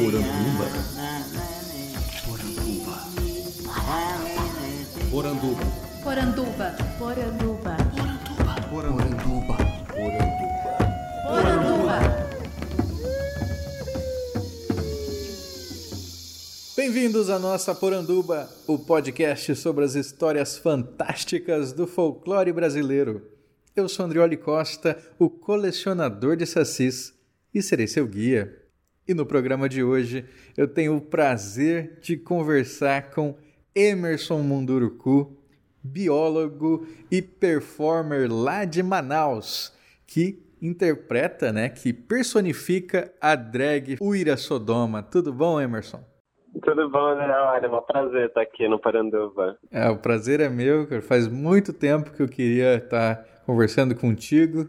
Poranduba. Poranduba. Poranduba. Poranduba. Poranduba. Poranduba. Poranduba. Bem-vindos à nossa Poranduba, o podcast sobre as histórias fantásticas do folclore brasileiro. Eu sou Andrioli Costa, o colecionador de sacis, e serei seu guia. E no programa de hoje eu tenho o prazer de conversar com Emerson Munduruku, biólogo e performer lá de Manaus, que interpreta, né, que personifica a drag Uira Sodoma. Tudo bom, Emerson? Tudo bom? Olha, é um prazer estar aqui no Paranduba. É, o prazer é meu, cara. Faz muito tempo que eu queria estar conversando contigo,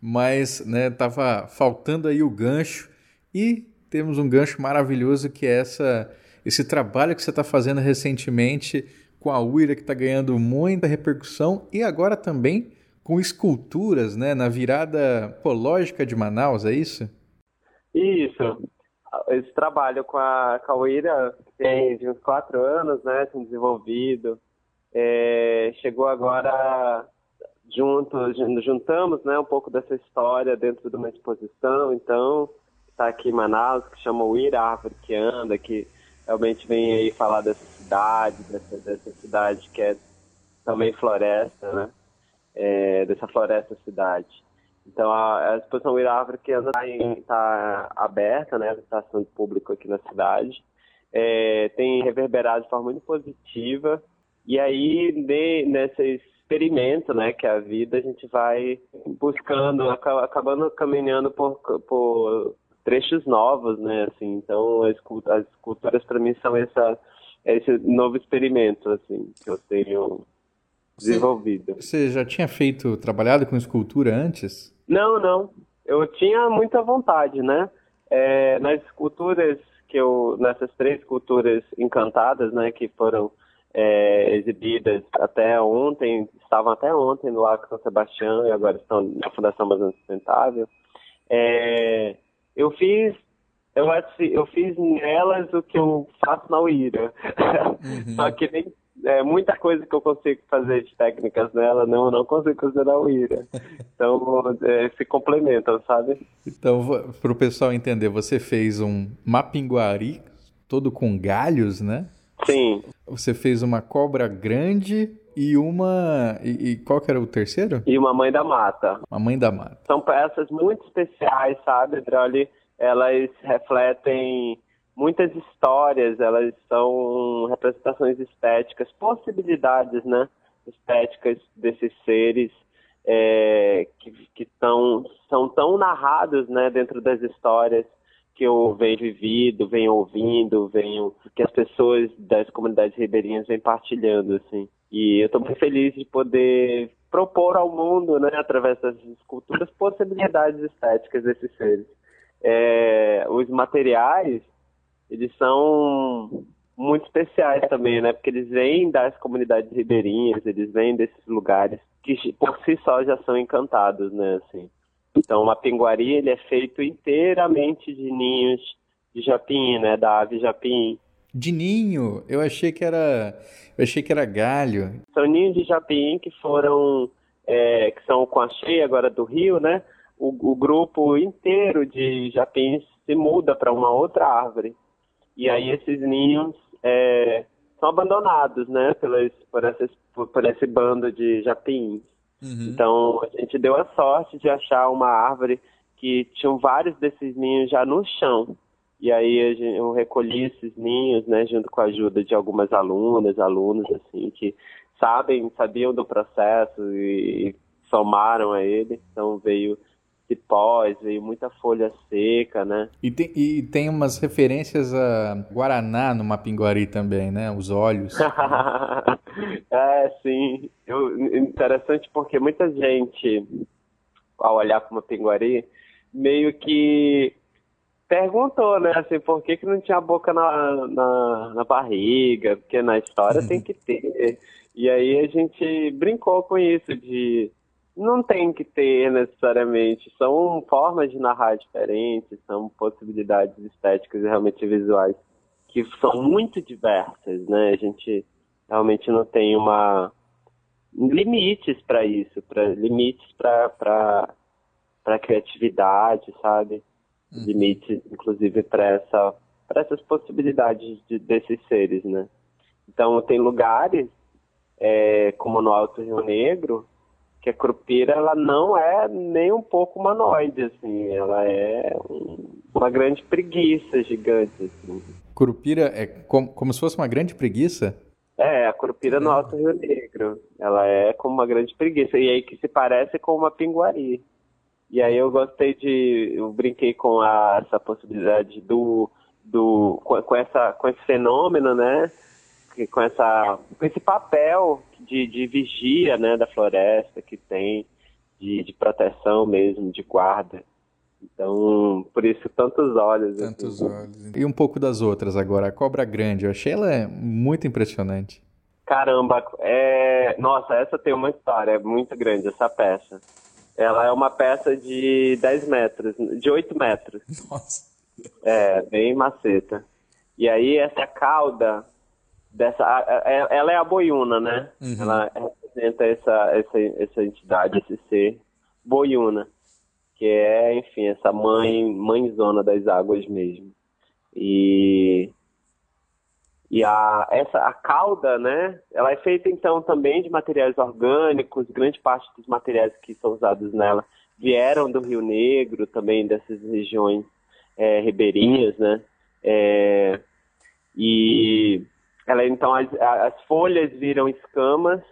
mas, né, tava faltando aí o gancho e temos um gancho maravilhoso que é essa, esse trabalho que você está fazendo recentemente com a Uira, que está ganhando muita repercussão, e agora também com esculturas né, na virada ecológica de Manaus, é isso? Isso. Esse trabalho com a, com a Uira tem de uns quatro anos, né, tem desenvolvido. É, chegou agora junto, juntamos né, um pouco dessa história dentro de uma exposição, então está aqui em Manaus, que chama o Ira Árvore que Anda, que realmente vem aí falar dessa cidade, dessa, dessa cidade que é também floresta, né? É, dessa floresta cidade. Então a, a exposição Ira Árvore que Anda está tá aberta, né? Está sendo público aqui na cidade. É, tem reverberado de forma muito positiva. E aí, de, experimento, né, que é a vida, a gente vai buscando, acabando caminhando por, por trechos novos, né? Assim, então as esculturas para mim são essa esse novo experimento assim que eu tenho desenvolvido. Você já tinha feito trabalhado com escultura antes? Não, não. Eu tinha muita vontade, né? É, nas esculturas que eu nessas três esculturas encantadas, né, que foram é, exibidas até ontem, estavam até ontem no Lago São Sebastião e agora estão na Fundação Amazônia Sustentável. É, eu fiz eu acho eu fiz nelas o que eu faço na Uira. Uhum. Só que nem é, muita coisa que eu consigo fazer de técnicas nela, não, não consigo fazer na Uira. Então, é, se complementam, sabe? Então, para o pessoal entender, você fez um mapinguari todo com galhos, né? Sim. Você fez uma cobra grande e uma. E, e, qual que era o terceiro? E uma mãe da mata. Uma mãe da mata. São peças muito especiais, sabe, Droli? Elas refletem muitas histórias, elas são representações estéticas, possibilidades, né? Estéticas desses seres é, que, que tão, são tão narrados, né, dentro das histórias que eu venho vivido, venho ouvindo, venho que as pessoas das comunidades ribeirinhas vêm partilhando, assim. E eu estou muito feliz de poder propor ao mundo, né, através das esculturas, possibilidades estéticas desses seres. É, os materiais, eles são muito especiais também, né, porque eles vêm das comunidades ribeirinhas, eles vêm desses lugares que por si só já são encantados, né, assim. Então, uma pinguari ele é feito inteiramente de ninhos de japim, né, da ave japim. De ninho? Eu achei que era, eu achei que era galho. São ninhos de japim que foram, é, que são com a cheia agora do rio, né? O, o grupo inteiro de japins se muda para uma outra árvore. E aí esses ninhos é, são abandonados, né, pelas, por, essas, por, por esse bando de japins. Uhum. Então, a gente deu a sorte de achar uma árvore que tinham vários desses ninhos já no chão. E aí eu recolhi esses ninhos, né, junto com a ajuda de algumas alunas, alunos, assim, que sabem, sabiam do processo e, e somaram a ele. Então veio cipós, veio muita folha seca, né? E tem, e tem umas referências a Guaraná no Mapinguari também, né? Os olhos. é, sim. Eu, interessante porque muita gente, ao olhar para o Mapinguari, meio que perguntou, né, assim, por que, que não tinha boca na, na, na barriga, porque na história tem que ter. E aí a gente brincou com isso, de não tem que ter necessariamente. São formas de narrar diferentes, são possibilidades estéticas e realmente visuais que são muito diversas, né? A gente realmente não tem uma limites para isso, para limites para para criatividade, sabe? Uhum. Limites, inclusive, para essa essas possibilidades de, desses seres, né? Então tem lugares é, como no Alto Rio Negro que a Curupira ela não é nem um pouco humanoide, assim, ela é uma grande preguiça gigante. Assim. Curupira é como, como se fosse uma grande preguiça? É, a Curupira no Alto Rio Negro. Ela é como uma grande preguiça. E aí que se parece com uma pinguari. E aí eu gostei de. Eu brinquei com a, essa possibilidade do. do com, com, essa, com esse fenômeno, né? Com, essa, com esse papel de, de vigia né, da floresta que tem, de, de proteção mesmo, de guarda. Então, por isso, tantos olhos. Assim. Tantos assim. olhos. E um pouco das outras agora. A Cobra Grande, eu achei ela muito impressionante. Caramba, é... nossa, essa tem uma história, é muito grande essa peça. Ela é uma peça de 10 metros, de 8 metros. Nossa. É, bem maceta. E aí essa cauda dessa, ela é a boiuna, né? Uhum. Ela representa essa, essa, essa entidade, esse ser boiuna que é, enfim, essa mãe, mãezona das águas mesmo. E e a essa a cauda, né? Ela é feita então também de materiais orgânicos. Grande parte dos materiais que são usados nela vieram do Rio Negro, também dessas regiões é, ribeirinhas, né? É, e ela então as, as folhas viram escamas,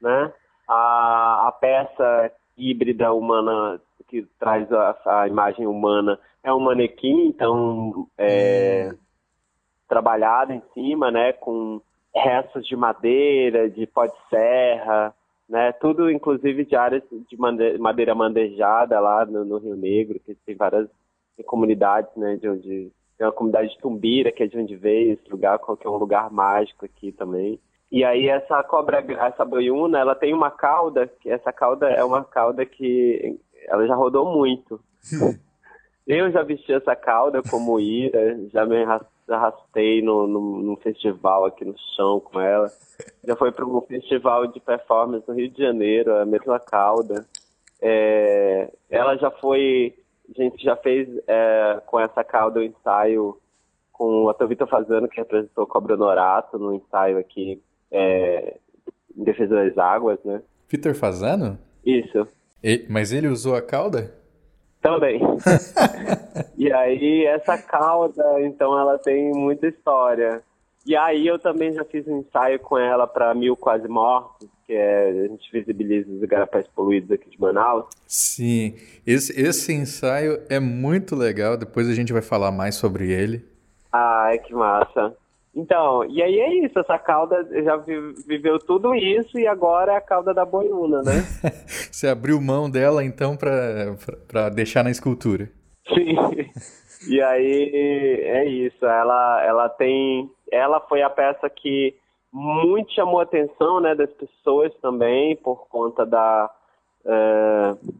né? A, a peça híbrida humana que traz a, a imagem humana é um manequim, então é. Trabalhado em cima, né, com restos de madeira, de pó de serra, né, tudo inclusive de áreas de madeira mandejada lá no, no Rio Negro, que tem várias comunidades, né, de onde tem uma comunidade de Tumbira, que é de onde veio esse lugar, que é um lugar mágico aqui também. E aí essa cobra, essa boiuna, ela tem uma cauda, que essa cauda é uma cauda que ela já rodou muito. Eu já vesti essa cauda como ira, já me arrastei no, no, no, festival aqui no chão com ela. Já foi para um festival de performance no Rio de Janeiro, a mesma cauda. É, ela já foi, a gente já fez é, com essa cauda o um ensaio com o ator Vitor Fazano, que representou Cobra Norato no ensaio aqui é, em defesa das águas, né? Vitor Fazano? Isso. E, mas ele usou a cauda? Também. e aí, essa cauda, então, ela tem muita história. E aí, eu também já fiz um ensaio com ela para Mil Quase Mortos, que é, a gente visibiliza os igarapés poluídos aqui de Manaus. Sim, esse, esse ensaio é muito legal, depois a gente vai falar mais sobre ele. Ai, que massa. Então, e aí é isso, essa cauda já viveu tudo isso e agora é a cauda da boiuna, né? Você abriu mão dela então para deixar na escultura. Sim. E aí é isso, ela ela tem, ela foi a peça que muito chamou a atenção, né, das pessoas também por conta da uh,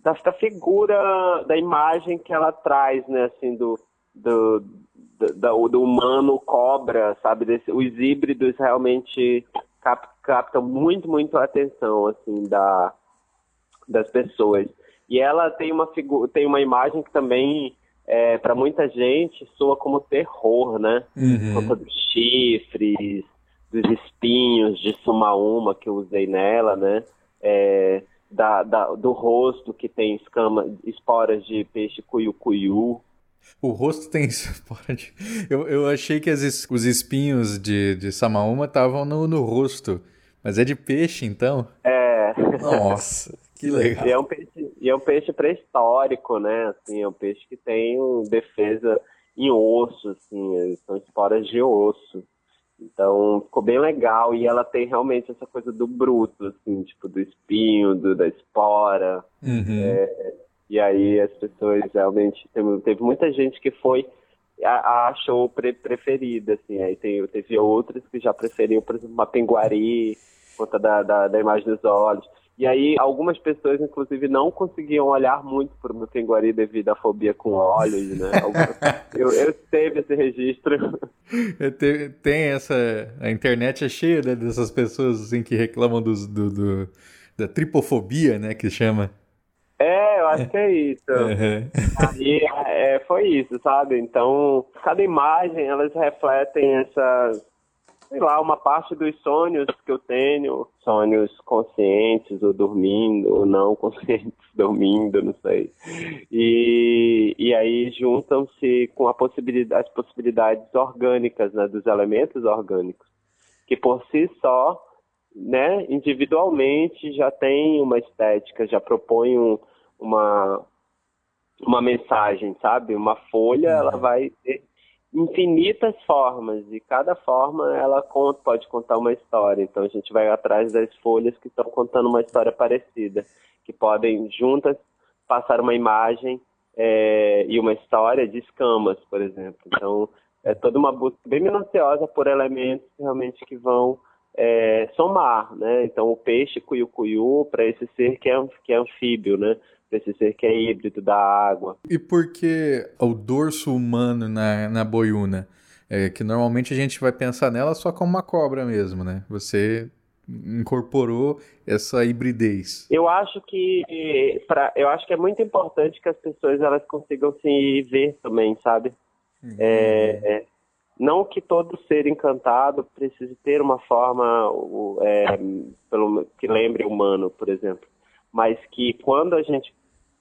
da figura, da imagem que ela traz, né, assim do do, do, do humano cobra, sabe? Desse, os híbridos realmente cap, captam muito, muito a atenção, assim, da, das pessoas. E ela tem uma figura, tem uma imagem que também, é, para muita gente, soa como terror, né? Uhum. Por conta dos chifres, dos espinhos de Sumaúma que eu usei nela, né? É, da, da, do rosto que tem escama, esporas de peixe cuiu-cuiu. O rosto tem de... Eu, eu achei que as, os espinhos de, de Samaúma estavam no, no rosto. Mas é de peixe, então? É. Nossa, que legal. E é um peixe, e é um peixe pré-histórico, né? Assim, é um peixe que tem defesa em osso, assim, são esporas de osso. Então, ficou bem legal. E ela tem realmente essa coisa do bruto, assim, tipo, do espinho, do, da espora. Uhum. É, e aí as pessoas realmente teve, muita gente que foi a, a show pre, preferida, assim. Aí tem, teve outras que já preferiam, por exemplo, uma Penguari, por conta da, da, da, imagem dos olhos. E aí, algumas pessoas, inclusive, não conseguiam olhar muito para o meu pinguari devido à fobia com olhos, né? eu, eu teve esse registro. É, tem, tem, essa... A internet é cheia né, dessas pessoas assim, que reclamam dos, do, do, da tripofobia, né? Que chama. É, acho que é isso. Uhum. Aí é, foi isso, sabe? Então, cada imagem, elas refletem essas sei lá, uma parte dos sonhos que eu tenho, sonhos conscientes ou dormindo, ou não conscientes, dormindo, não sei. E, e aí juntam-se com a possibilidade, as possibilidades orgânicas, né, dos elementos orgânicos, que por si só, né, individualmente já tem uma estética, já propõe um, uma, uma mensagem, sabe? Uma folha, uhum. ela vai ter infinitas formas e cada forma ela conta, pode contar uma história. Então a gente vai atrás das folhas que estão contando uma história parecida, que podem juntas passar uma imagem é, e uma história de escamas, por exemplo. Então é toda uma busca bem minuciosa por elementos realmente que vão é, somar, né? Então o peixe cuiu-cuiu para esse ser que é, que é anfíbio, né? Ser que é híbrido da água. E por que o dorso humano na, na boiuna? É que normalmente a gente vai pensar nela só como uma cobra mesmo, né? Você incorporou essa hibridez. Eu acho que pra, eu acho que é muito importante que as pessoas elas consigam se ver também, sabe? Uhum. É, não que todo ser encantado precise ter uma forma é, pelo, que lembre humano, por exemplo, mas que quando a gente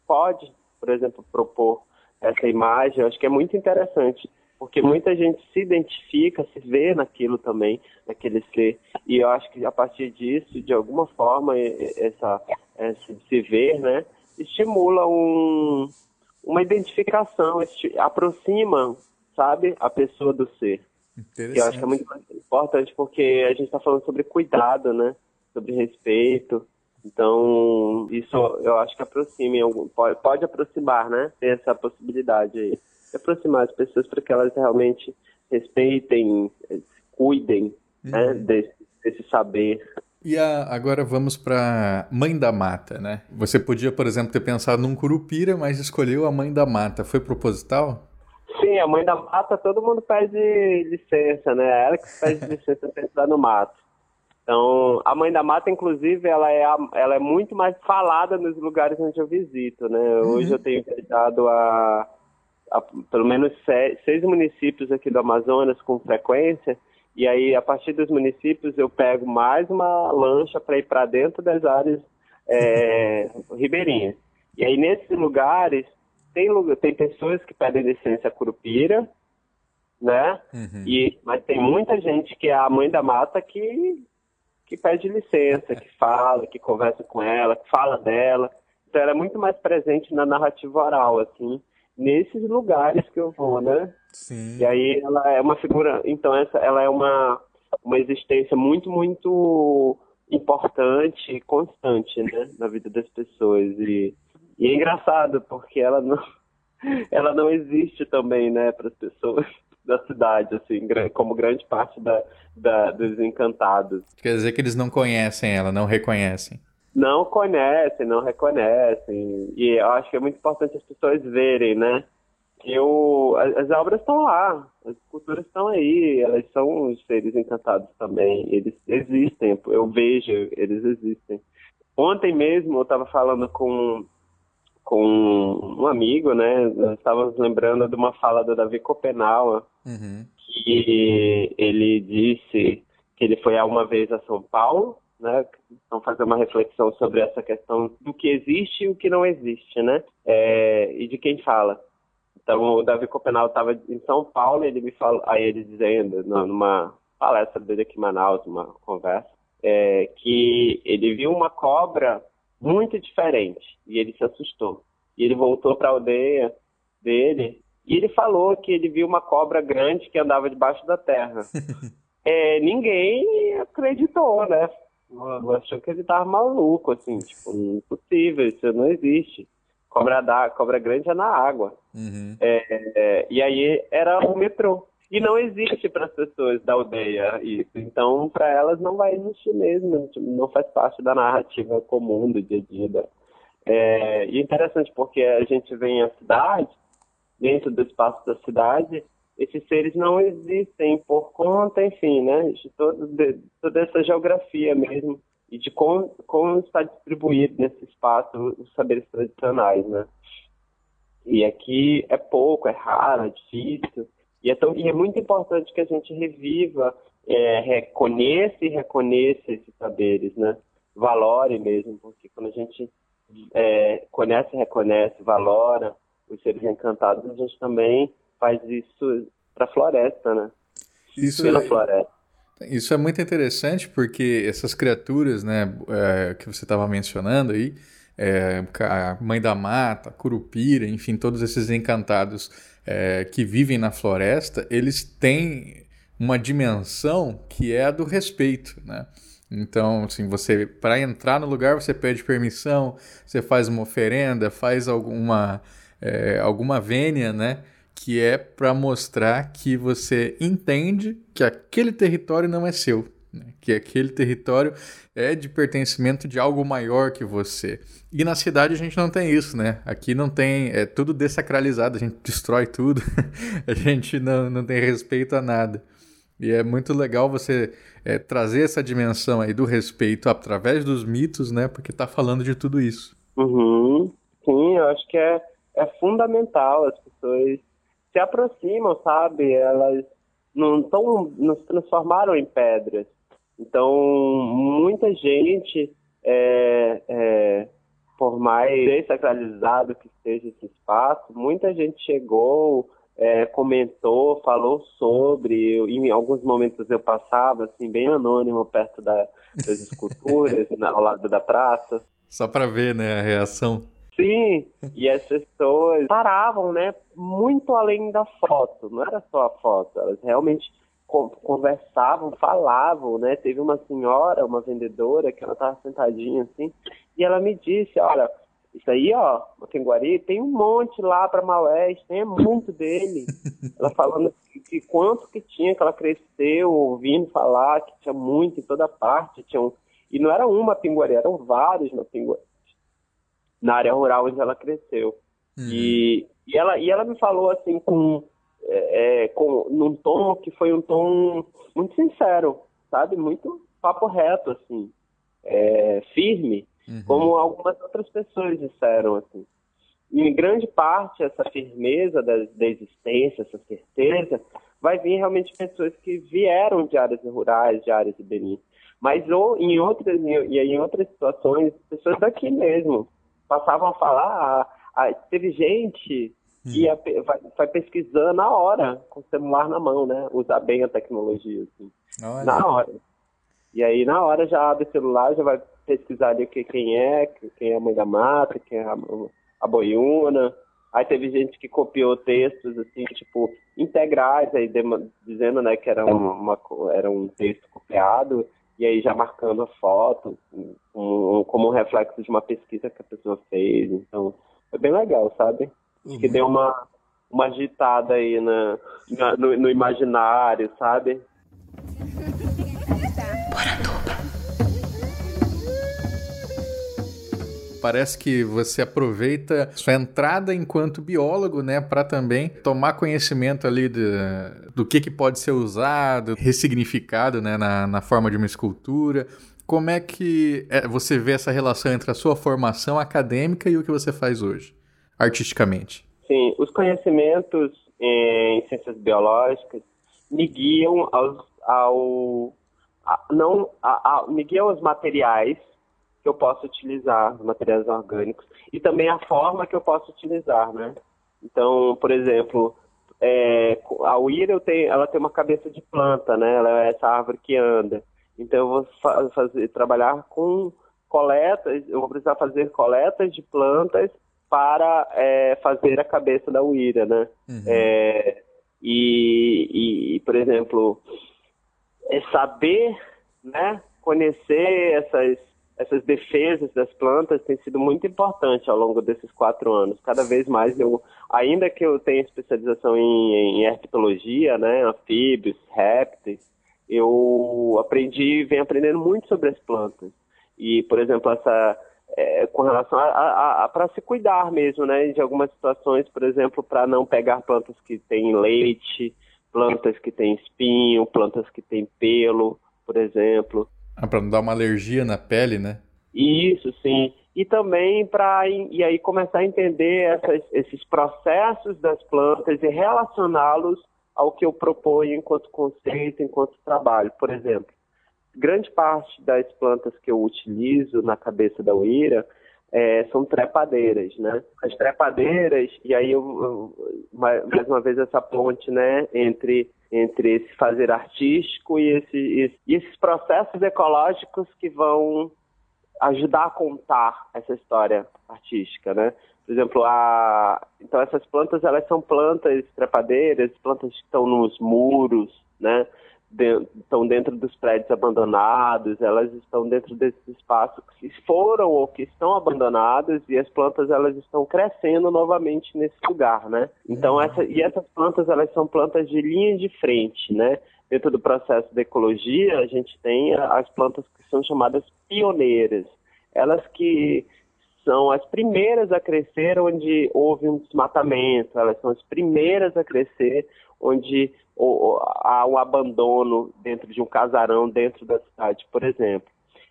pode, por exemplo, propor essa imagem, eu acho que é muito interessante, porque muita gente se identifica, se vê naquilo também, naquele ser, e eu acho que a partir disso, de alguma forma, essa, esse se ver, né, estimula um, uma identificação, aproxima, sabe, a pessoa do ser. Eu acho que é muito importante porque a gente está falando sobre cuidado, né, sobre respeito, então, isso eu acho que aproxima, pode, pode aproximar, né? Tem essa possibilidade aí. De aproximar as pessoas para que elas realmente respeitem, cuidem né? uhum. né? desse, desse saber. E a, agora vamos para Mãe da Mata, né? Você podia, por exemplo, ter pensado num curupira, mas escolheu a Mãe da Mata. Foi proposital? Sim, a Mãe da Mata todo mundo pede licença, né? Ela que pede licença para entrar no mato. Então, a Mãe da Mata, inclusive, ela é, a, ela é muito mais falada nos lugares onde eu visito, né? Uhum. Hoje eu tenho visitado a, a pelo menos seis, seis, municípios aqui do Amazonas com frequência, e aí, a partir dos municípios, eu pego mais uma lancha para ir para dentro das áreas é, ribeirinhas. E aí, nesses lugares, tem, tem pessoas que pedem licença curupira, né? Uhum. E, mas tem muita gente que é a mãe da mata que que pede licença, que fala, que conversa com ela, que fala dela. Então ela é muito mais presente na narrativa oral, assim, nesses lugares que eu vou, né? Sim. E aí ela é uma figura, então essa, ela é uma, uma existência muito, muito importante e constante, né, na vida das pessoas. E, e é engraçado, porque ela não, ela não existe também, né, para as pessoas da cidade, assim, como grande parte da, da, dos encantados. Quer dizer que eles não conhecem ela, não reconhecem. Não conhecem, não reconhecem. E eu acho que é muito importante as pessoas verem, né? Que o, as, as obras estão lá, as culturas estão aí, elas são os seres encantados também. Eles existem, eu vejo, eles existem. Ontem mesmo eu estava falando com com um amigo, né? Nós estávamos lembrando de uma fala do Davi Copenau, uhum. que ele disse que ele foi uma vez a São Paulo, né? Então fazer uma reflexão sobre essa questão do que existe e o que não existe, né? É, e de quem fala. Então o Davi Copenau estava em São Paulo, e ele me falou, aí ele dizendo numa palestra dele aqui em Manaus, uma conversa, é, que ele viu uma cobra muito diferente. E ele se assustou. E ele voltou para a aldeia dele e ele falou que ele viu uma cobra grande que andava debaixo da terra. é, ninguém acreditou, né? Achou que ele estava maluco, assim, tipo, impossível, isso não existe. Cobra, da, cobra grande é na água. Uhum. É, é, e aí era o metrô. E não existe para as pessoas da aldeia isso. Então, para elas não vai existir mesmo, não faz parte da narrativa comum do dia a dia. É, e é interessante porque a gente vem à cidade, dentro do espaço da cidade, esses seres não existem por conta, enfim, né, de, todo, de toda essa geografia mesmo e de como, como está distribuído nesse espaço os saberes tradicionais, né. E aqui é pouco, é raro, é difícil, e é, tão, e é muito importante que a gente reviva, é, reconheça e reconheça esses saberes, né, valore mesmo, porque quando a gente é, conhece, reconhece, valora os seres encantados, a gente também faz isso para a floresta, né? Isso é, floresta. Isso é muito interessante porque essas criaturas, né, é, que você estava mencionando aí, é, a mãe da mata, curupira, enfim, todos esses encantados é, que vivem na floresta, eles têm uma dimensão que é a do respeito, né? Então, assim, você para entrar no lugar você pede permissão, você faz uma oferenda, faz alguma é, alguma vênia, né? que é para mostrar que você entende que aquele território não é seu, né? que aquele território é de pertencimento de algo maior que você. E na cidade a gente não tem isso, né? Aqui não tem, é tudo desacralizado, a gente destrói tudo, a gente não, não tem respeito a nada. E é muito legal você é, trazer essa dimensão aí do respeito através dos mitos, né? Porque está falando de tudo isso. Uhum. Sim, eu acho que é, é fundamental as pessoas se aproximam, sabe? Elas não, tão, não se transformaram em pedras. Então, muita gente, é, é, por mais desacralizado que seja esse espaço, muita gente chegou, é, comentou, falou sobre. Em alguns momentos eu passava, assim, bem anônimo, perto da, das esculturas, ao lado da praça. Só para ver, né, a reação. Sim, e as pessoas paravam, né, muito além da foto, não era só a foto, elas realmente conversavam, falavam, né? Teve uma senhora, uma vendedora, que ela estava sentadinha assim, e ela me disse, olha, isso aí, ó, o Tenguari tem um monte lá para Maués, tem muito dele. ela falando que, que, quanto que tinha, que ela cresceu ouvindo falar, que tinha muito em toda parte, tinha um... e não era uma pinguari, eram vários na pinguari na área rural onde ela cresceu. Uhum. E, e, ela, e ela me falou assim com, é, é, com num tom que foi um tom muito sincero, sabe? Muito papo reto, assim, é, firme, uhum. como algumas outras pessoas disseram, assim. E em grande parte essa firmeza da, da existência, essa certeza, vai vir realmente pessoas que vieram de áreas rurais, de áreas ribeirinhas. Mas ou em outras, e em outras situações, pessoas daqui mesmo, passavam a falar, ah, teve gente ia, vai, vai, pesquisando na hora, com o celular na mão, né? Usar bem a tecnologia, assim. Olha. Na hora. E aí, na hora, já abre o celular, já vai pesquisar ali quem é, quem é a mãe da mata, quem é a, a boiuna. Aí teve gente que copiou textos, assim, tipo, integrais, aí dizendo, né, que era, uma, uma, era um texto copiado e aí já marcando a foto um, como um reflexo de uma pesquisa que a pessoa fez. Então, é bem legal, sabe? Uhum. Que deu uma, uma agitada aí na, na no, no imaginário, sabe? parece que você aproveita sua entrada enquanto biólogo, né, para também tomar conhecimento ali de, do que, que pode ser usado, ressignificado, né, na, na forma de uma escultura. Como é que é, você vê essa relação entre a sua formação acadêmica e o que você faz hoje, artisticamente? Sim, os conhecimentos em ciências biológicas me guiam aos, ao, a, não, a, a, me guiam aos materiais que eu posso utilizar, materiais orgânicos, e também a forma que eu posso utilizar, né? Então, por exemplo, é, a tem, ela tem uma cabeça de planta, né? Ela é essa árvore que anda. Então, eu vou fa fazer, trabalhar com coletas, eu vou precisar fazer coletas de plantas para é, fazer a cabeça da uíra, né? Uhum. É, e, e, por exemplo, é saber, né? Conhecer essas essas defesas das plantas tem sido muito importante ao longo desses quatro anos. Cada vez mais eu, ainda que eu tenha especialização em, em herpetologia, né, anfíbios, répteis, eu aprendi, venho aprendendo muito sobre as plantas. E, por exemplo, essa é, com relação a, a, a para se cuidar mesmo, né, de algumas situações, por exemplo, para não pegar plantas que têm leite, plantas que têm espinho, plantas que têm pelo, por exemplo. Ah, para não dar uma alergia na pele, né? Isso, sim. E também para e aí começar a entender essas, esses processos das plantas e relacioná-los ao que eu proponho enquanto conceito, enquanto trabalho. Por exemplo, grande parte das plantas que eu utilizo na cabeça da uíra é, são trepadeiras, né? As trepadeiras, e aí eu, mais uma vez essa ponte, né, entre entre esse fazer artístico e, esse, e esses processos ecológicos que vão ajudar a contar essa história artística, né? Por exemplo, a então essas plantas elas são plantas trepadeiras, plantas que estão nos muros, né? De, estão dentro dos prédios abandonados, elas estão dentro desses espaços que foram ou que estão abandonados e as plantas elas estão crescendo novamente nesse lugar, né? Então essa e essas plantas elas são plantas de linha de frente, né? Dentro do processo de ecologia a gente tem as plantas que são chamadas pioneiras, elas que são as primeiras a crescer onde houve um desmatamento, elas são as primeiras a crescer onde há um abandono dentro de um casarão dentro da cidade, por exemplo.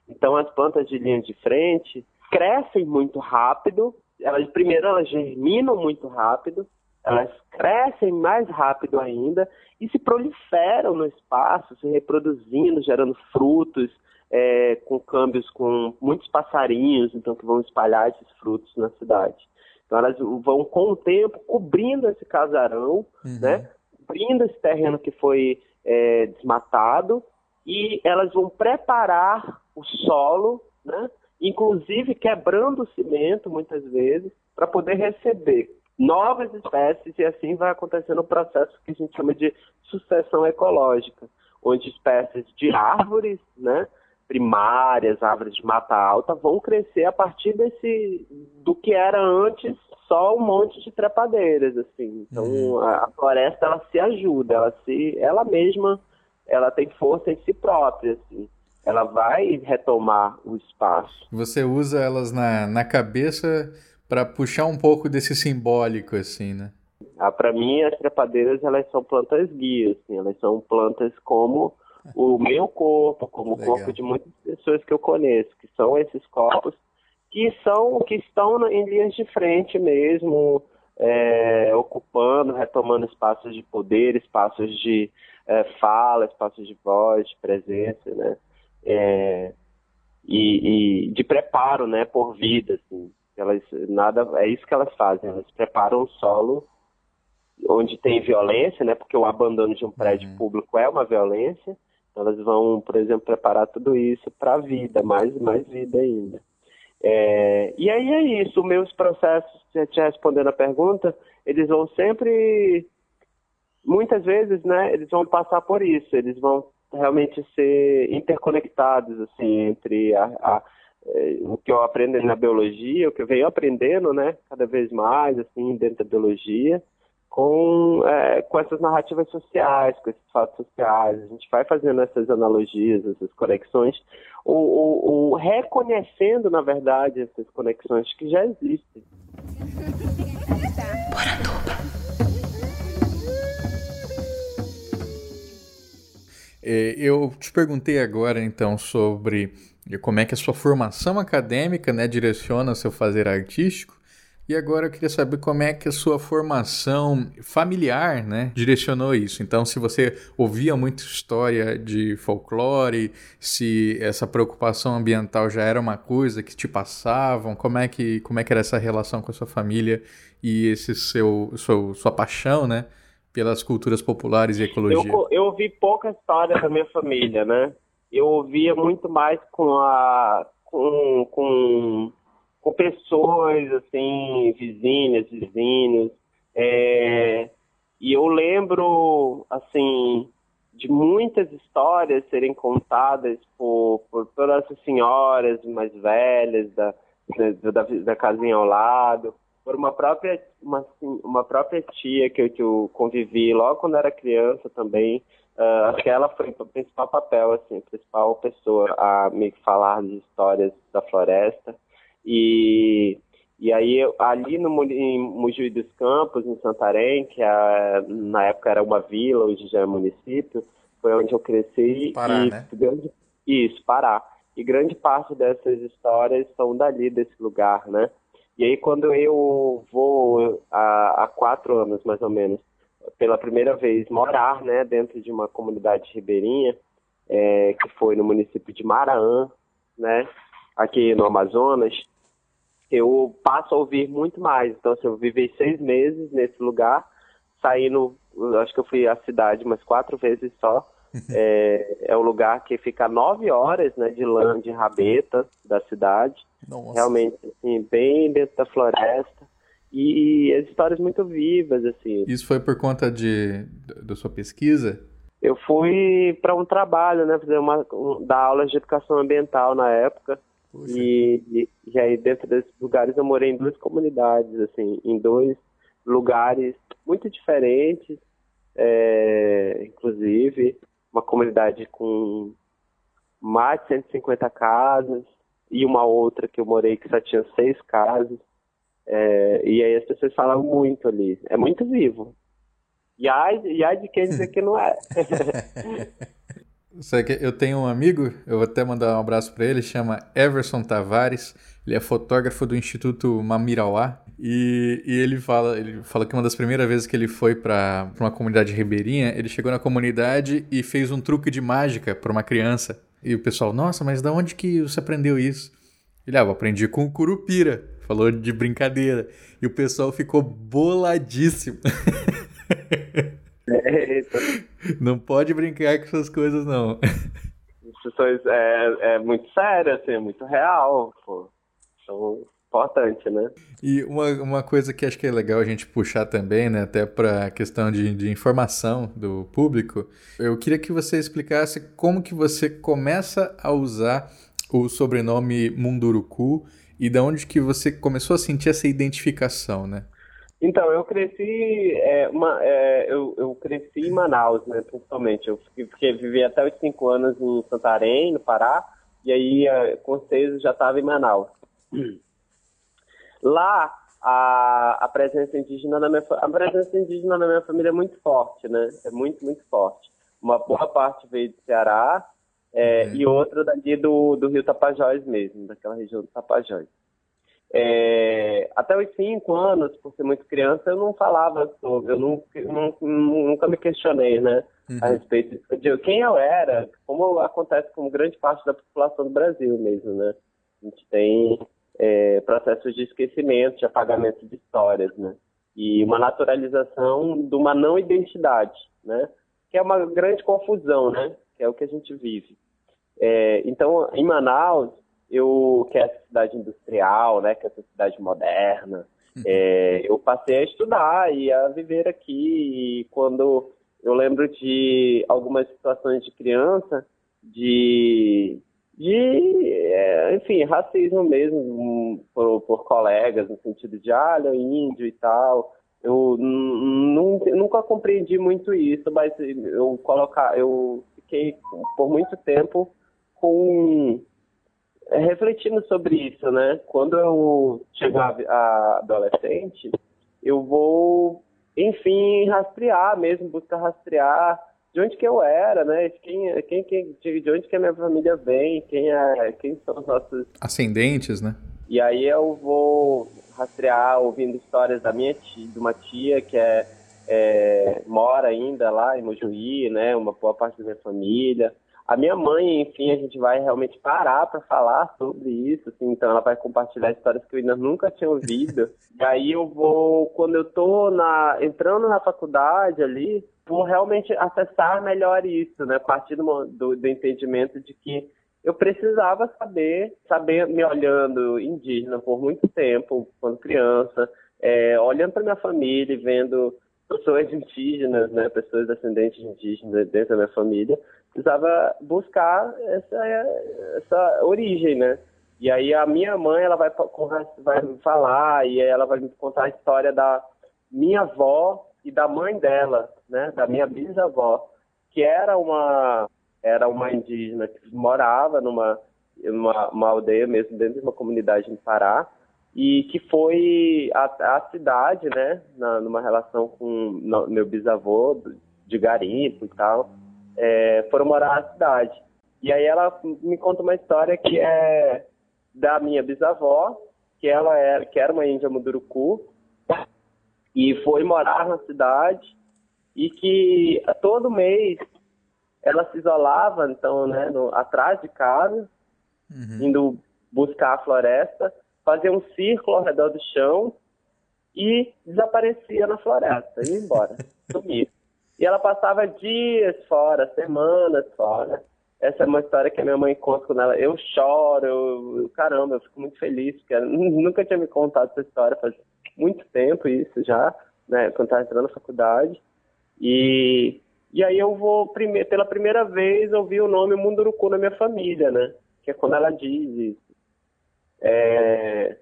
Então, as plantas de linha de frente crescem muito rápido. Elas, primeiro, elas germinam muito rápido, elas crescem mais rápido ainda e se proliferam no espaço, se reproduzindo, gerando frutos, é, com câmbios com muitos passarinhos, então que vão espalhar esses frutos na cidade. Então elas vão com o tempo cobrindo esse casarão, uhum. né? cobrindo esse terreno que foi é, desmatado e elas vão preparar o solo, né? inclusive quebrando o cimento muitas vezes, para poder receber novas espécies e assim vai acontecendo o processo que a gente chama de sucessão ecológica, onde espécies de árvores, né, primárias, árvores de mata alta, vão crescer a partir desse do que era antes só um monte de trepadeiras, assim. Então uhum. a, a, floresta ela se ajuda, ela se, ela mesma, ela tem força em si própria, assim. Ela vai retomar o espaço. Você usa elas na, na cabeça para puxar um pouco desse simbólico, assim, né? Ah, para mim as trepadeiras elas são plantas guias, assim. Elas são plantas como o meu corpo, como Legal. o corpo de muitas pessoas que eu conheço, que são esses corpos que são que estão em linhas de frente mesmo, é, ocupando, retomando espaços de poder, espaços de é, fala, espaços de voz, de presença, né? É, e, e, de preparo, né, por vida, assim. Elas nada, é isso que elas fazem. Elas preparam o solo onde tem violência, né? Porque o abandono de um prédio uhum. público é uma violência. Elas vão, por exemplo, preparar tudo isso para a vida, mais mais vida ainda. É, e aí é isso, meus processos, te respondendo a pergunta, eles vão sempre, muitas vezes, né, eles vão passar por isso, eles vão realmente ser interconectados, assim, entre a, a, é, o que eu aprendo na biologia, o que eu venho aprendendo, né, cada vez mais, assim, dentro da biologia, com, é, com essas narrativas sociais, com esses fatos sociais. A gente vai fazendo essas analogias, essas conexões, ou, reconhecendo, na verdade, essas conexões que já existem. É, eu te perguntei agora, então, sobre como é que a sua formação acadêmica né, direciona seu fazer artístico. E agora eu queria saber como é que a sua formação familiar, né, direcionou isso. Então, se você ouvia muita história de folclore, se essa preocupação ambiental já era uma coisa que te passavam, como é que como é que era essa relação com a sua família e esse seu, seu sua paixão, né, pelas culturas populares e ecologia? Eu, eu ouvi pouca história da minha família, né? Eu ouvia muito mais com a com, com com pessoas, assim, vizinhas, vizinhos. É, e eu lembro, assim, de muitas histórias serem contadas por, por, por essas senhoras mais velhas da, da, da casinha ao lado, por uma própria, uma, assim, uma própria tia que eu, que eu convivi logo quando era criança também. Uh, acho que ela foi o principal papel, assim, a principal pessoa a me falar de histórias da floresta. E, e aí, ali no, em dos Campos, em Santarém, que a, na época era uma vila, hoje já é município, foi onde eu cresci. Pará, e né? grande, isso, Pará. E grande parte dessas histórias são dali, desse lugar, né? E aí, quando eu vou há, há quatro anos, mais ou menos, pela primeira vez morar, né, dentro de uma comunidade ribeirinha, é, que foi no município de Maraã, né, aqui no Amazonas, eu passo a ouvir muito mais. Então, assim, eu vivi seis meses nesse lugar, saindo, acho que eu fui à cidade umas quatro vezes só. É, é um lugar que fica a nove horas né, de lã de rabeta da cidade. Nossa. Realmente, assim, bem dentro da floresta. E as histórias muito vivas, assim. Isso foi por conta de, da sua pesquisa? Eu fui para um trabalho, né, fazer uma um, dar aulas de educação ambiental na época. E, e, aí dentro desses lugares eu morei em duas comunidades, assim, em dois lugares muito diferentes, é, inclusive uma comunidade com mais de 150 casas e uma outra que eu morei que só tinha seis casas. É, e aí as pessoas falam muito ali. É muito vivo. E ai, e ai de quem dizer que não é. Que eu tenho um amigo, eu vou até mandar um abraço para ele, chama Everson Tavares. Ele é fotógrafo do Instituto Mamirauá e, e, ele fala, ele fala que uma das primeiras vezes que ele foi para uma comunidade ribeirinha, ele chegou na comunidade e fez um truque de mágica para uma criança. E o pessoal, nossa, mas da onde que você aprendeu isso? Ele, ah, eu aprendi com o Curupira. Falou de brincadeira. E o pessoal ficou boladíssimo. não pode brincar com essas coisas, não. Isso é, é muito sério, assim, é muito real, pô. Então, importante, né? E uma, uma coisa que acho que é legal a gente puxar também, né, até para a questão de, de informação do público, eu queria que você explicasse como que você começa a usar o sobrenome Munduruku e da onde que você começou a sentir essa identificação, né? Então, eu cresci, é, uma, é, eu, eu, cresci em Manaus, né, principalmente. Eu fiquei, vivi até os cinco anos em Santarém, no Pará, e aí é, com seis já estava em Manaus. Lá, a, a presença indígena na minha a presença indígena na minha família é muito forte, né? É muito, muito forte. Uma boa parte veio do Ceará é, uhum. e outra dali do, do Rio Tapajós mesmo, daquela região do Tapajós. É, até os cinco anos, por ser muito criança, eu não falava sobre, eu não, nunca me questionei, né, uhum. a respeito de quem eu era, como acontece com grande parte da população do Brasil mesmo, né. A gente tem é, processos de esquecimento, de apagamento de histórias, né? E uma naturalização de uma não identidade, né? Que é uma grande confusão, né? Que é o que a gente vive. É, então, em Manaus, eu que é essa cidade industrial, né? Que é essa cidade moderna, uhum. é, eu passei a estudar e a viver aqui. E quando eu lembro de algumas situações de criança, de de, é, enfim, racismo mesmo por, por, colegas, no sentido de, ah, é índio e tal. Eu nunca compreendi muito isso, mas eu colocar, eu fiquei por muito tempo com refletindo sobre isso, né? Quando eu chegar a adolescente, eu vou, enfim, rastrear mesmo, buscar rastrear de onde que eu era, né? Quem, quem, quem, de onde que a minha família vem, quem, é, quem são os nossos... Ascendentes, né? E aí eu vou rastrear ouvindo histórias da minha tia, de uma tia que é, é, mora ainda lá em Mojuí, né? Uma boa parte da minha família. A minha mãe, enfim, a gente vai realmente parar para falar sobre isso, assim, então ela vai compartilhar histórias que eu ainda nunca tinha ouvido. e aí eu vou, quando eu tô na, entrando na faculdade ali, vou realmente acessar melhor isso, né? A partir do, do, do entendimento de que eu precisava saber, saber me olhando indígena por muito tempo, quando criança, é, olhando para minha família e vendo pessoas indígenas, né, pessoas descendentes de indígenas dentro da minha família, precisava buscar essa, essa origem, né? E aí a minha mãe, ela vai, vai me falar e ela vai me contar a história da minha avó e da mãe dela, né, da minha bisavó, que era uma era uma indígena que morava numa uma, uma aldeia mesmo dentro de uma comunidade no Pará e que foi a, a cidade, né, na, numa relação com meu bisavô de garimpo e tal, é, foram morar na cidade. E aí ela me conta uma história que é da minha bisavó, que ela era, que era uma índia Munduruku, e foi morar na cidade e que todo mês ela se isolava, então, né, no, atrás de casa, uhum. indo buscar a floresta, fazia um círculo ao redor do chão e desaparecia na floresta, ia embora, sumia. E ela passava dias fora, semanas fora. Essa é uma história que a minha mãe conta quando ela. Eu choro, eu, caramba, eu fico muito feliz, porque ela nunca tinha me contado essa história faz muito tempo, isso já, né, quando estava entrando na faculdade. E, e aí eu vou, prime pela primeira vez, ouvir o nome Munduruku na minha família, né? Que é quando ela diz isso. É,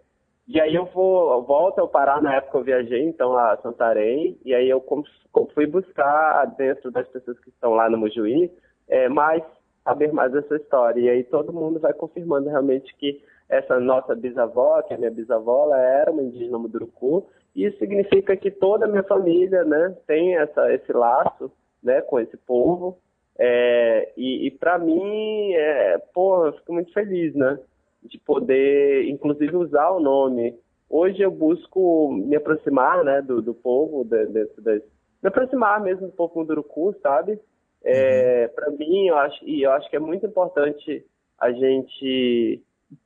e aí eu vou, eu volto ao Pará, na época eu viajei, então, a Santarém, e aí eu fui buscar dentro das pessoas que estão lá no Mujuí, é, mais, saber mais dessa história. E aí todo mundo vai confirmando realmente que essa nossa bisavó, que é a minha bisavó, ela era uma indígena Munduruku, e isso significa que toda a minha família, né, tem essa, esse laço, né, com esse povo, é, e, e para mim, é, porra, eu fico muito feliz, né? De poder, inclusive, usar o nome. Hoje eu busco me aproximar né, do, do povo, de, de, de, me aproximar mesmo do povo Munduruku, sabe? É, uhum. Para mim, eu acho, e eu acho que é muito importante a gente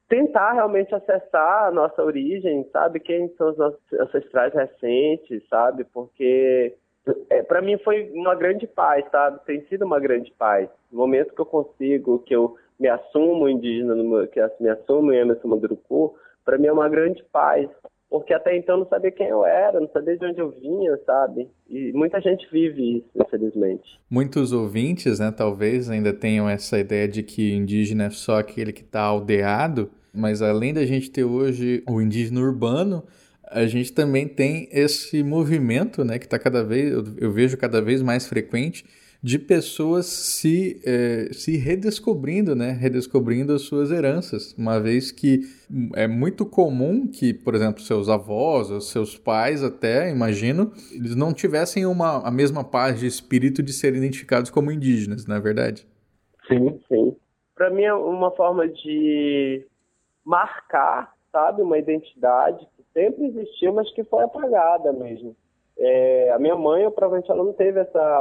tentar realmente acessar a nossa origem, sabe? Quem são os nossos ancestrais recentes, sabe? Porque é, para mim foi uma grande paz, sabe? Tem sido uma grande paz. No momento que eu consigo, que eu me assumo indígena, que me assumo Emerson Manduruku, para mim é uma grande paz, porque até então não sabia quem eu era, não sabia de onde eu vinha, sabe? E muita gente vive isso, infelizmente. Muitos ouvintes, né, talvez ainda tenham essa ideia de que indígena é só aquele que está aldeado, mas além da gente ter hoje o indígena urbano, a gente também tem esse movimento, né, que está cada vez, eu vejo cada vez mais frequente, de pessoas se, é, se redescobrindo, né? Redescobrindo as suas heranças, uma vez que é muito comum que, por exemplo, seus avós, ou seus pais até, imagino, eles não tivessem uma, a mesma paz de espírito de serem identificados como indígenas, não é verdade? Sim, sim. Para mim é uma forma de marcar, sabe, uma identidade que sempre existiu, mas que foi apagada mesmo. É, a minha mãe, provavelmente, ela não teve essa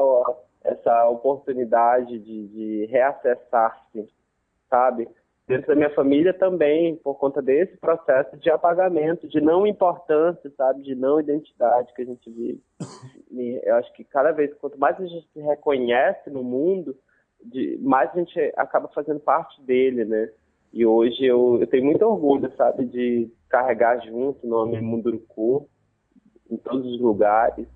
essa oportunidade de, de reacessar-se, sabe? Dentro da minha família também, por conta desse processo de apagamento, de não importância, sabe? De não identidade que a gente vive. E eu acho que cada vez, quanto mais a gente se reconhece no mundo, de, mais a gente acaba fazendo parte dele, né? E hoje eu, eu tenho muito orgulho, sabe, de carregar junto o nome Munduruku em todos os lugares.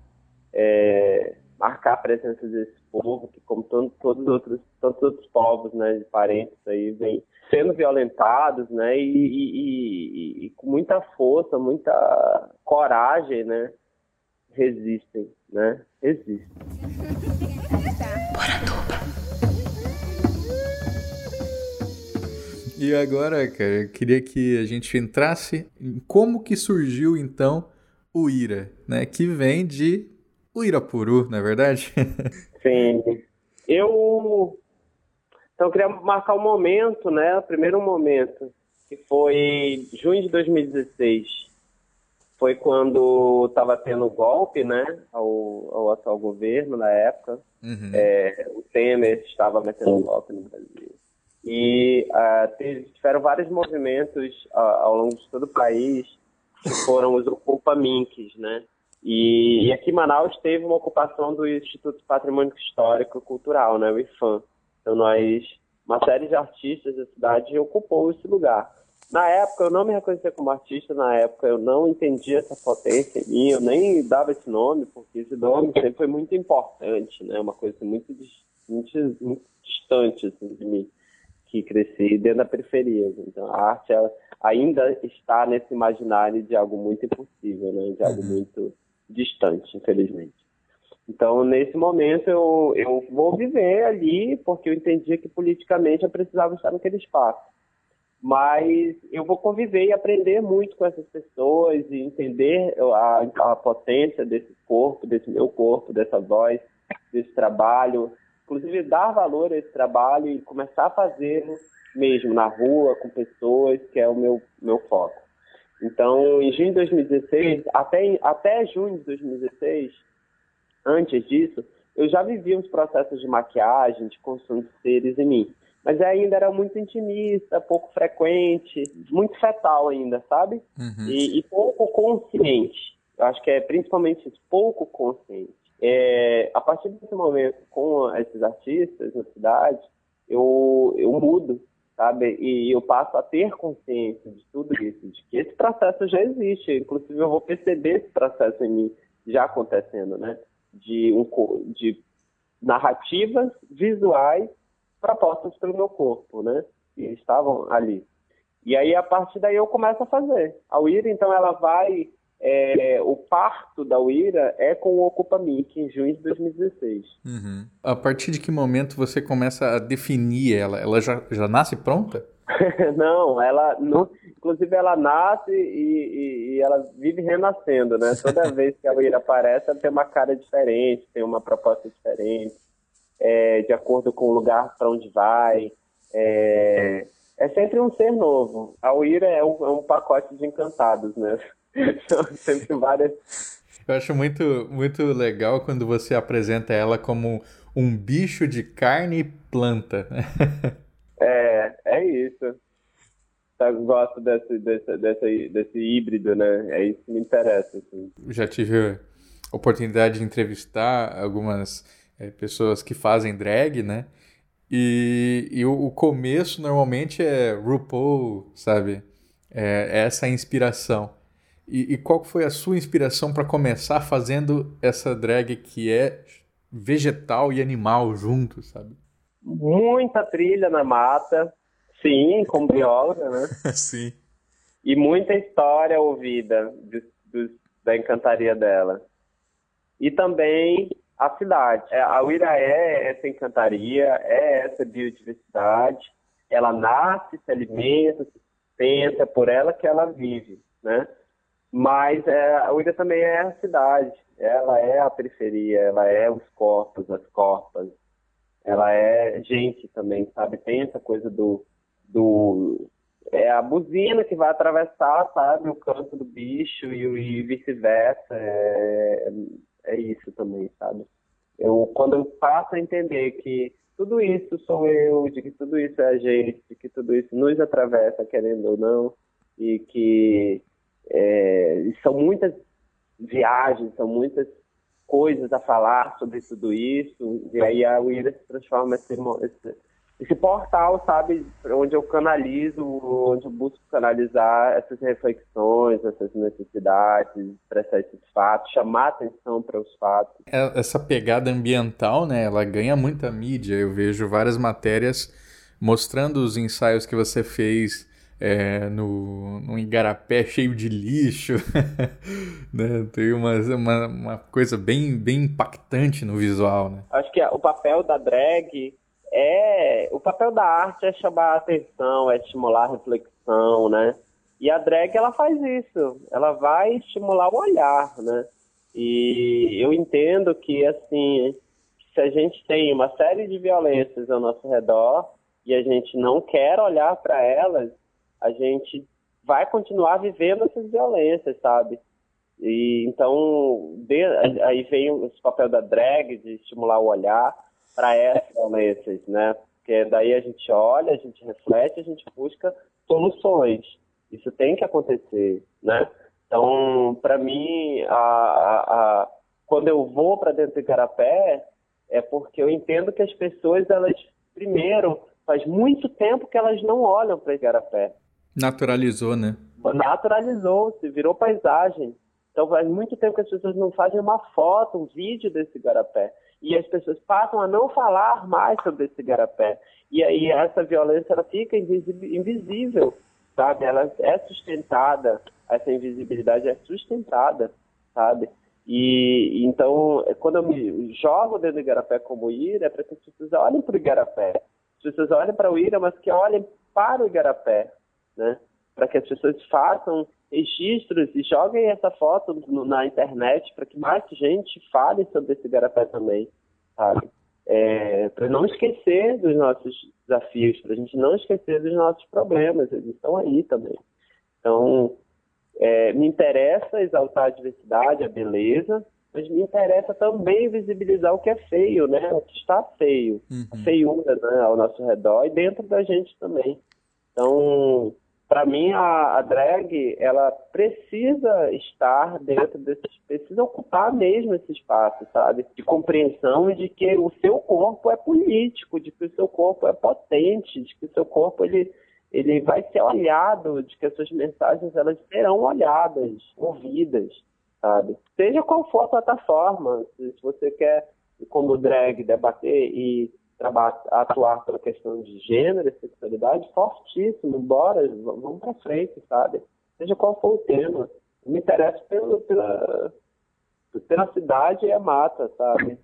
É, marcar a presença desse povo, que como todo, todos os outros, todos os outros povos, né, de parentes aí, vem sendo violentados, né, e, e, e, e, com muita força, muita coragem, né, resistem, né, resistem. E agora, cara, eu queria que a gente entrasse em como que surgiu então o IRA, né, que vem de o Irapuru, não é verdade? Sim. Eu. Então, eu queria marcar um momento, né? O primeiro momento, que foi junho de 2016. Foi quando estava tendo golpe, né? Ao, ao atual governo na época. Uhum. É, o Temer estava metendo golpe no Brasil. E uh, tiveram vários movimentos uh, ao longo de todo o país, que foram os Ocupa Minks, né? E, e, aqui em Manaus teve uma ocupação do Instituto Patrimônio Histórico Cultural, né, o IFAM. Então nós, uma série de artistas da cidade ocupou esse lugar. Na época, eu não me reconhecia como artista, na época eu não entendia essa potência em mim, eu nem dava esse nome, porque esse nome sempre foi muito importante, né? Uma coisa muito, muito, muito distante assim, de mim, que cresci dentro da periferia. Então, a arte ela ainda está nesse imaginário de algo muito impossível, né? De algo uhum. muito distante, infelizmente. Então, nesse momento, eu, eu vou viver ali, porque eu entendia que politicamente eu precisava estar naquele espaço mas eu vou conviver e aprender muito com essas pessoas e entender a, a potência desse corpo, desse meu corpo, dessa voz, desse trabalho, inclusive dar valor a esse trabalho e começar a fazê-lo mesmo na rua, com pessoas, que é o meu, meu foco. Então, em junho de 2016, até, até junho de 2016, antes disso, eu já vivia uns processos de maquiagem, de construção de seres em mim mas ainda era muito intimista, pouco frequente, muito fetal ainda, sabe? Uhum. E, e, pouco consciente. Eu acho que é principalmente isso, pouco consciente. É, a partir desse momento, com esses artistas na cidade, eu, eu mudo, sabe? E eu passo a ter consciência de tudo isso, de que esse processo já existe. Inclusive, eu vou perceber esse processo em mim já acontecendo, né? De, um, de narrativas visuais propostas pelo meu corpo, né? E estavam ali. E aí, a partir daí, eu começo a fazer. A Uira, então, ela vai... É, o parto da Uira é com o Ocupa Mic, em junho de 2016. Uhum. A partir de que momento você começa a definir ela? Ela já, já nasce pronta? não, ela... Não, inclusive, ela nasce e, e, e, ela vive renascendo, né? Toda vez que a Uira aparece, ela tem uma cara diferente, tem uma proposta diferente é, de acordo com o lugar para onde vai. É, é, sempre um ser novo. A Uira é um, é um pacote de encantados, né? São sempre várias. Eu acho muito, muito legal quando você apresenta ela como um bicho de carne e planta. é, é isso. Eu gosto desse, desse, desse, desse híbrido, né? É isso que me interessa. Assim. Já tive oportunidade de entrevistar algumas é, pessoas que fazem drag, né? E, e o, o, começo normalmente é RuPaul, sabe? É, é essa inspiração. E, e, qual foi a sua inspiração para começar fazendo essa drag que é vegetal e animal juntos, sabe? Muita trilha na mata, sim, como bióloga, né? sim. E muita história ouvida do, do, da encantaria dela. E também a cidade. É, a Uira é essa encantaria, é essa biodiversidade. Ela nasce, se alimenta, se sustenta, é por ela que ela vive, né? Mas é, a Uira também é a cidade, ela é a periferia, ela é os corpos, as corpas, ela é gente também, sabe? Tem essa coisa do, do é a buzina que vai atravessar, sabe, o canto do bicho e, e vice-versa. É, é isso também, sabe? Eu, quando eu passo a entender que tudo isso sou eu, de que tudo isso é a gente, de que tudo isso nos atravessa, querendo ou não, e que é, são muitas viagens, são muitas coisas a falar sobre tudo isso, e aí a Uira se transforma esse, esse esse portal, sabe, onde eu canalizo, onde eu busco canalizar essas reflexões, essas necessidades, expressar esses fatos, chamar atenção para os fatos. É, essa pegada ambiental, né, ela ganha muita mídia. Eu vejo várias matérias mostrando os ensaios que você fez é, no, no igarapé cheio de lixo. né? Tem uma, uma, uma, coisa bem, bem impactante no visual. Né? Acho que o papel da drag é o papel da arte é chamar a atenção, é estimular a reflexão, né? E a drag ela faz isso, ela vai estimular o olhar, né? E eu entendo que assim, se a gente tem uma série de violências ao nosso redor e a gente não quer olhar para elas, a gente vai continuar vivendo essas violências, sabe? E então de, aí vem o papel da drag de estimular o olhar para essas violências, né? Porque daí a gente olha, a gente reflete, a gente busca soluções. Isso tem que acontecer, né? Então, para mim, a, a, a, quando eu vou para dentro do Igarapé, é porque eu entendo que as pessoas, elas, primeiro, faz muito tempo que elas não olham para Igarapé. Naturalizou, né? Naturalizou-se, virou paisagem. Então faz muito tempo que as pessoas não fazem uma foto, um vídeo desse igarapé. E as pessoas passam a não falar mais sobre esse igarapé. E aí essa violência ela fica invisível, sabe? Ela é sustentada, essa invisibilidade é sustentada, sabe? E então, quando eu me jogo dentro do igarapé como Ira, é para que as pessoas olhem para o igarapé. As pessoas olhem para o Ira, mas que olhem para o igarapé, né? Para que as pessoas façam registros e joguem essa foto no, na internet para que mais gente fale sobre esse igarapé também, sabe? É, para não esquecer dos nossos desafios, para a gente não esquecer dos nossos problemas, eles estão aí também. Então, é, me interessa exaltar a diversidade, a beleza, mas me interessa também visibilizar o que é feio, né? O que está feio, uhum. a feiura né, ao nosso redor e dentro da gente também. Então, para mim, a, a, drag, ela precisa estar dentro desse, precisa ocupar mesmo esse espaço, sabe? De compreensão de que o seu corpo é político, de que o seu corpo é potente, de que o seu corpo, ele ele vai ser olhado, de que as suas mensagens elas serão olhadas, ouvidas, sabe? Seja qual for a plataforma, se, você quer, como drag, debater e atuar pela questão de gênero e sexualidade, fortíssimo, bora, vamos para frente, sabe? Seja qual for o tema. me interessa pela, pela, pela cidade e a mata, sabe?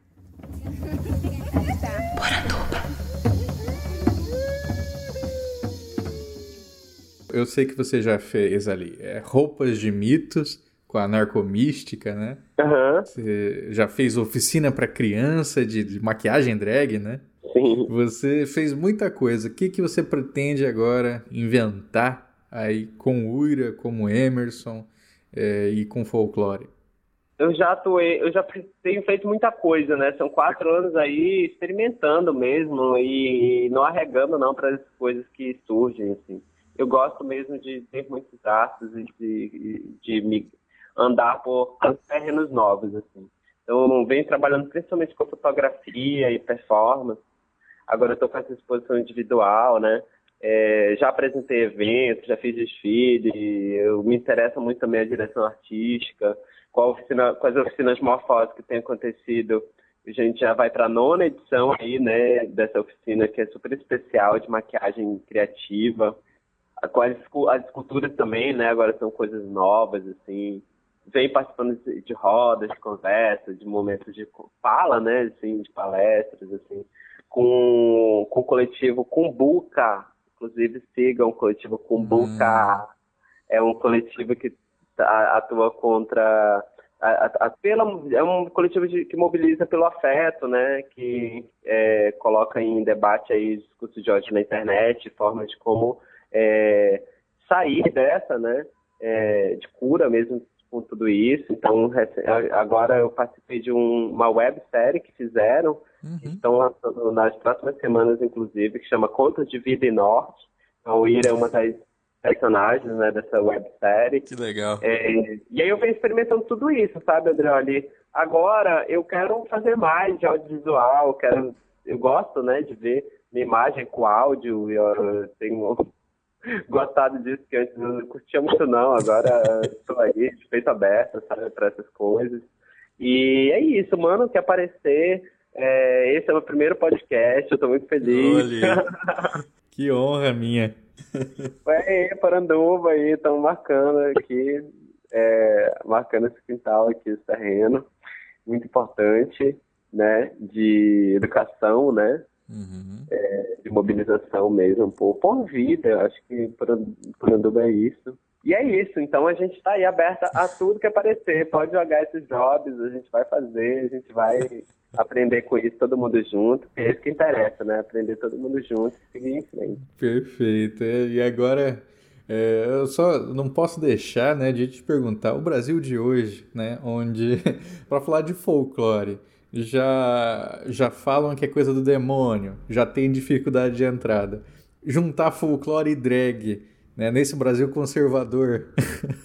eu sei que você já fez ali é, roupas de mitos com a narcomística, né? Uhum. Você já fez oficina para criança de, de, maquiagem drag, né? Sim. Você fez muita coisa. O que, que você pretende agora inventar aí com Uira, como Emerson é, e com folclore? Eu já atuei, eu já tenho feito muita coisa, né? São quatro anos aí experimentando mesmo e não arregando não para as coisas que surgem, assim eu gosto mesmo de ter muitos gastos e de, de, me andar por terrenos novos, assim. Então, venho trabalhando principalmente com fotografia e performance. Agora eu estou com essa exposição individual, né? É, já apresentei eventos, já fiz desfile, eu me interessa muito também a direção artística, qual oficina, quais oficinas morfosas que tem acontecido. A gente já vai para a nona edição aí, né, dessa oficina que é super especial de maquiagem criativa com as, as esculturas também, né? Agora são coisas novas, assim. Vem participando de, de rodas, de conversas, de momentos de fala, né? Assim, de palestras, assim. Com, com o coletivo Kumbuka. Inclusive, sigam o coletivo Kumbuka. Hum. É um coletivo que atua contra a, a, pela, é um coletivo de, que mobiliza pelo afeto, né? Que é, coloca em debate aí discursos de ódio na internet, formas de como é, sair dessa, né, é, de cura mesmo com tudo isso. Então, agora eu participei de um, uma websérie que fizeram, uhum. que estão lançando nas próximas semanas, inclusive, que chama Contos de Vida e Norte. Então, o Ira é uma das personagens né, dessa websérie. Que legal. É, e aí eu venho experimentando tudo isso, sabe, Adriane? Agora eu quero fazer mais de audiovisual, quero, eu gosto né, de ver minha imagem com áudio, eu tenho gostado disso, que antes eu não curtia muito não, agora estou aí, de peito aberto, sabe, para essas coisas. E é isso, mano, quer aparecer. É, esse é o meu primeiro podcast, eu tô muito feliz. que honra minha. Ué, Paranduba aí, estamos marcando aqui, é, marcando esse quintal aqui, esse terreno, muito importante, né, de educação, né, Uhum. É, de mobilização mesmo, por, por vida, acho que Puranduba é isso. E é isso, então a gente está aí aberta a tudo que aparecer, pode jogar esses jobs, a gente vai fazer, a gente vai aprender com isso todo mundo junto, é isso que interessa, né? Aprender todo mundo junto e seguir em frente. Perfeito, é, e agora... É, eu só não posso deixar né, de te perguntar, o Brasil de hoje, né, onde, para falar de folclore, já, já falam que é coisa do demônio, já tem dificuldade de entrada. Juntar folclore e drag, né, nesse Brasil conservador.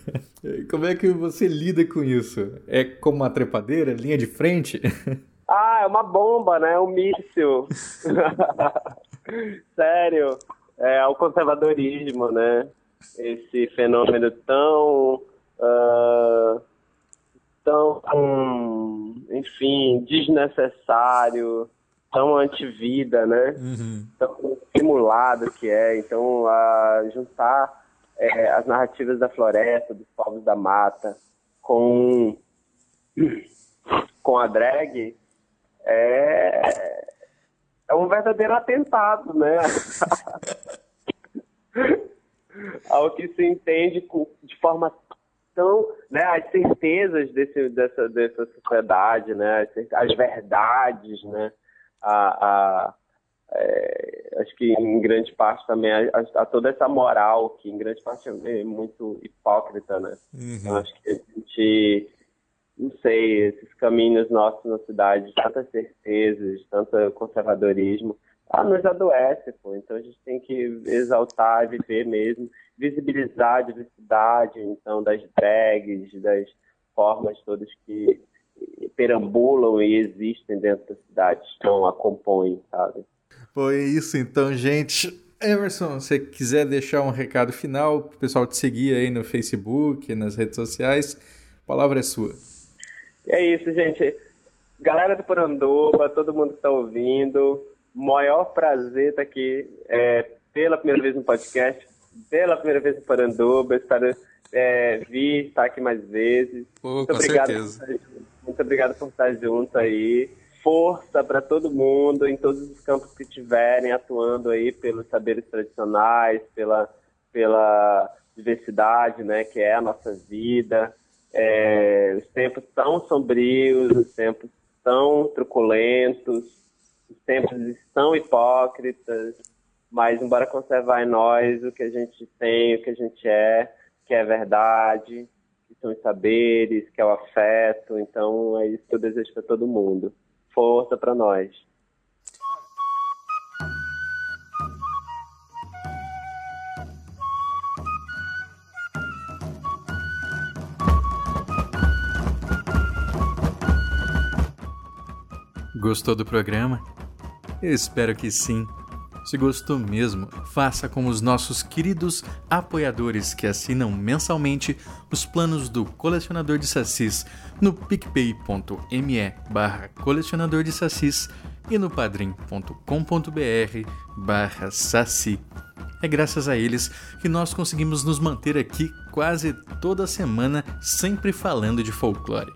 Como é que você lida com isso? É como uma trepadeira, linha de frente? Ah, é uma bomba, né? Um míssil. Sério. É o conservadorismo, né? esse fenômeno tão, uh, tão, enfim, desnecessário, tão antivida, né? Uhum. Tão estimulado que é. Então, uh, juntar é, as narrativas da floresta, dos povos da mata, com, com a drag é, é um verdadeiro atentado, né? Ao que se entende de forma tão, né, as certezas desse, dessa, dessa sociedade, né, as, verdades, né, a, a é, acho que em grande parte também a, a, toda essa moral que em grande parte é muito hipócrita, né? Uhum. Então, acho que a gente não sei, esses caminhos nossos na cidade, tantas certezas, tanto conservadorismo, ah, nos adoece, pô. Então a gente tem que exaltar, viver mesmo, visibilizar a diversidade, então, das drags, das formas todas que perambulam e existem dentro da cidade, estão, a compõem, sabe? Foi isso então, gente. Emerson, se você quiser deixar um recado final para o pessoal te seguir aí no Facebook, nas redes sociais, a palavra é sua. É isso, gente. Galera do Poranduba, todo mundo que está ouvindo, maior prazer estar tá aqui é, pela primeira vez no podcast, pela primeira vez no Poranduba, espero é, vir estar aqui mais vezes. Pô, muito, obrigado muito obrigado por estar junto aí. Força para todo mundo, em todos os campos que estiverem atuando aí pelos saberes tradicionais, pela, pela diversidade, né, que é a nossa vida. É, os tempos tão sombrios, os tempos tão truculentos, os tempos estão hipócritas, mas embora conservar em nós o que a gente tem, o que a gente é, que é verdade, que são os saberes, que é o afeto. Então é isso que eu desejo para todo mundo. Força para nós. Gostou do programa? Eu espero que sim. Se gostou mesmo, faça como os nossos queridos apoiadores que assinam mensalmente os planos do Colecionador de Sassis no picpay.me barra colecionador de e no padrim.com.br barra saci. É graças a eles que nós conseguimos nos manter aqui quase toda semana sempre falando de folclore.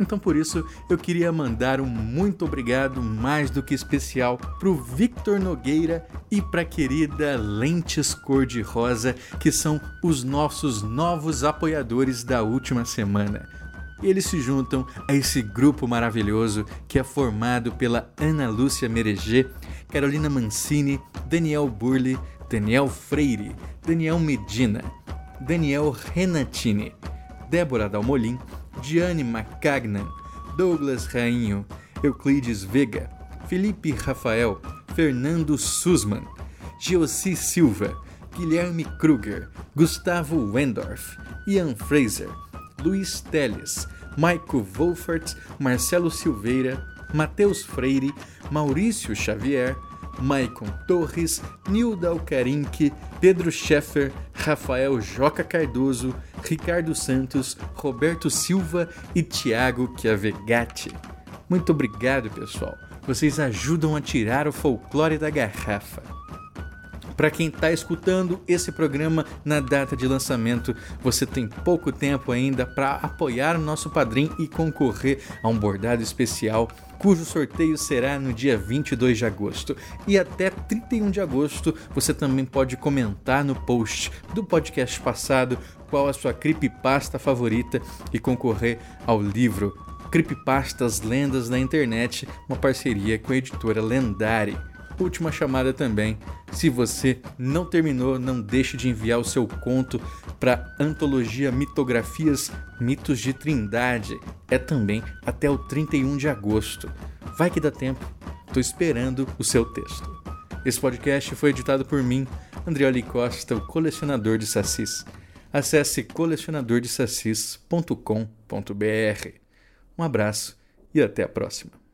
Então por isso eu queria mandar um muito obrigado mais do que especial pro Victor Nogueira e pra querida Lentes Cor de Rosa, que são os nossos novos apoiadores da última semana. Eles se juntam a esse grupo maravilhoso que é formado pela Ana Lúcia Mereger, Carolina Mancini, Daniel Burli, Daniel Freire, Daniel Medina, Daniel Renatini, Débora Dalmolin, Diane Macagnan, Douglas Rainho, Euclides Vega, Felipe Rafael, Fernando Sussman, Geossi Silva, Guilherme Kruger, Gustavo Wendorf, Ian Fraser, Luiz Teles, Maico Wolfert, Marcelo Silveira, Matheus Freire, Maurício Xavier, Maicon Torres, Nilda Alcarinque, Pedro Scheffer, Rafael Joca Cardoso, Ricardo Santos, Roberto Silva e Tiago Chiavegatti. Muito obrigado, pessoal. Vocês ajudam a tirar o folclore da garrafa. Para quem está escutando esse programa na data de lançamento, você tem pouco tempo ainda para apoiar o nosso padrinho e concorrer a um bordado especial cujo sorteio será no dia 22 de agosto. E até 31 de agosto você também pode comentar no post do podcast passado qual a sua creepypasta favorita e concorrer ao livro Creepypastas Lendas da Internet, uma parceria com a editora Lendari última chamada também. Se você não terminou, não deixe de enviar o seu conto para Antologia Mitografias Mitos de Trindade. É também até o 31 de agosto. Vai que dá tempo. Estou esperando o seu texto. Esse podcast foi editado por mim, Andrioli Costa, o colecionador de sacis. Acesse colecionadordesassis.com.br. Um abraço e até a próxima.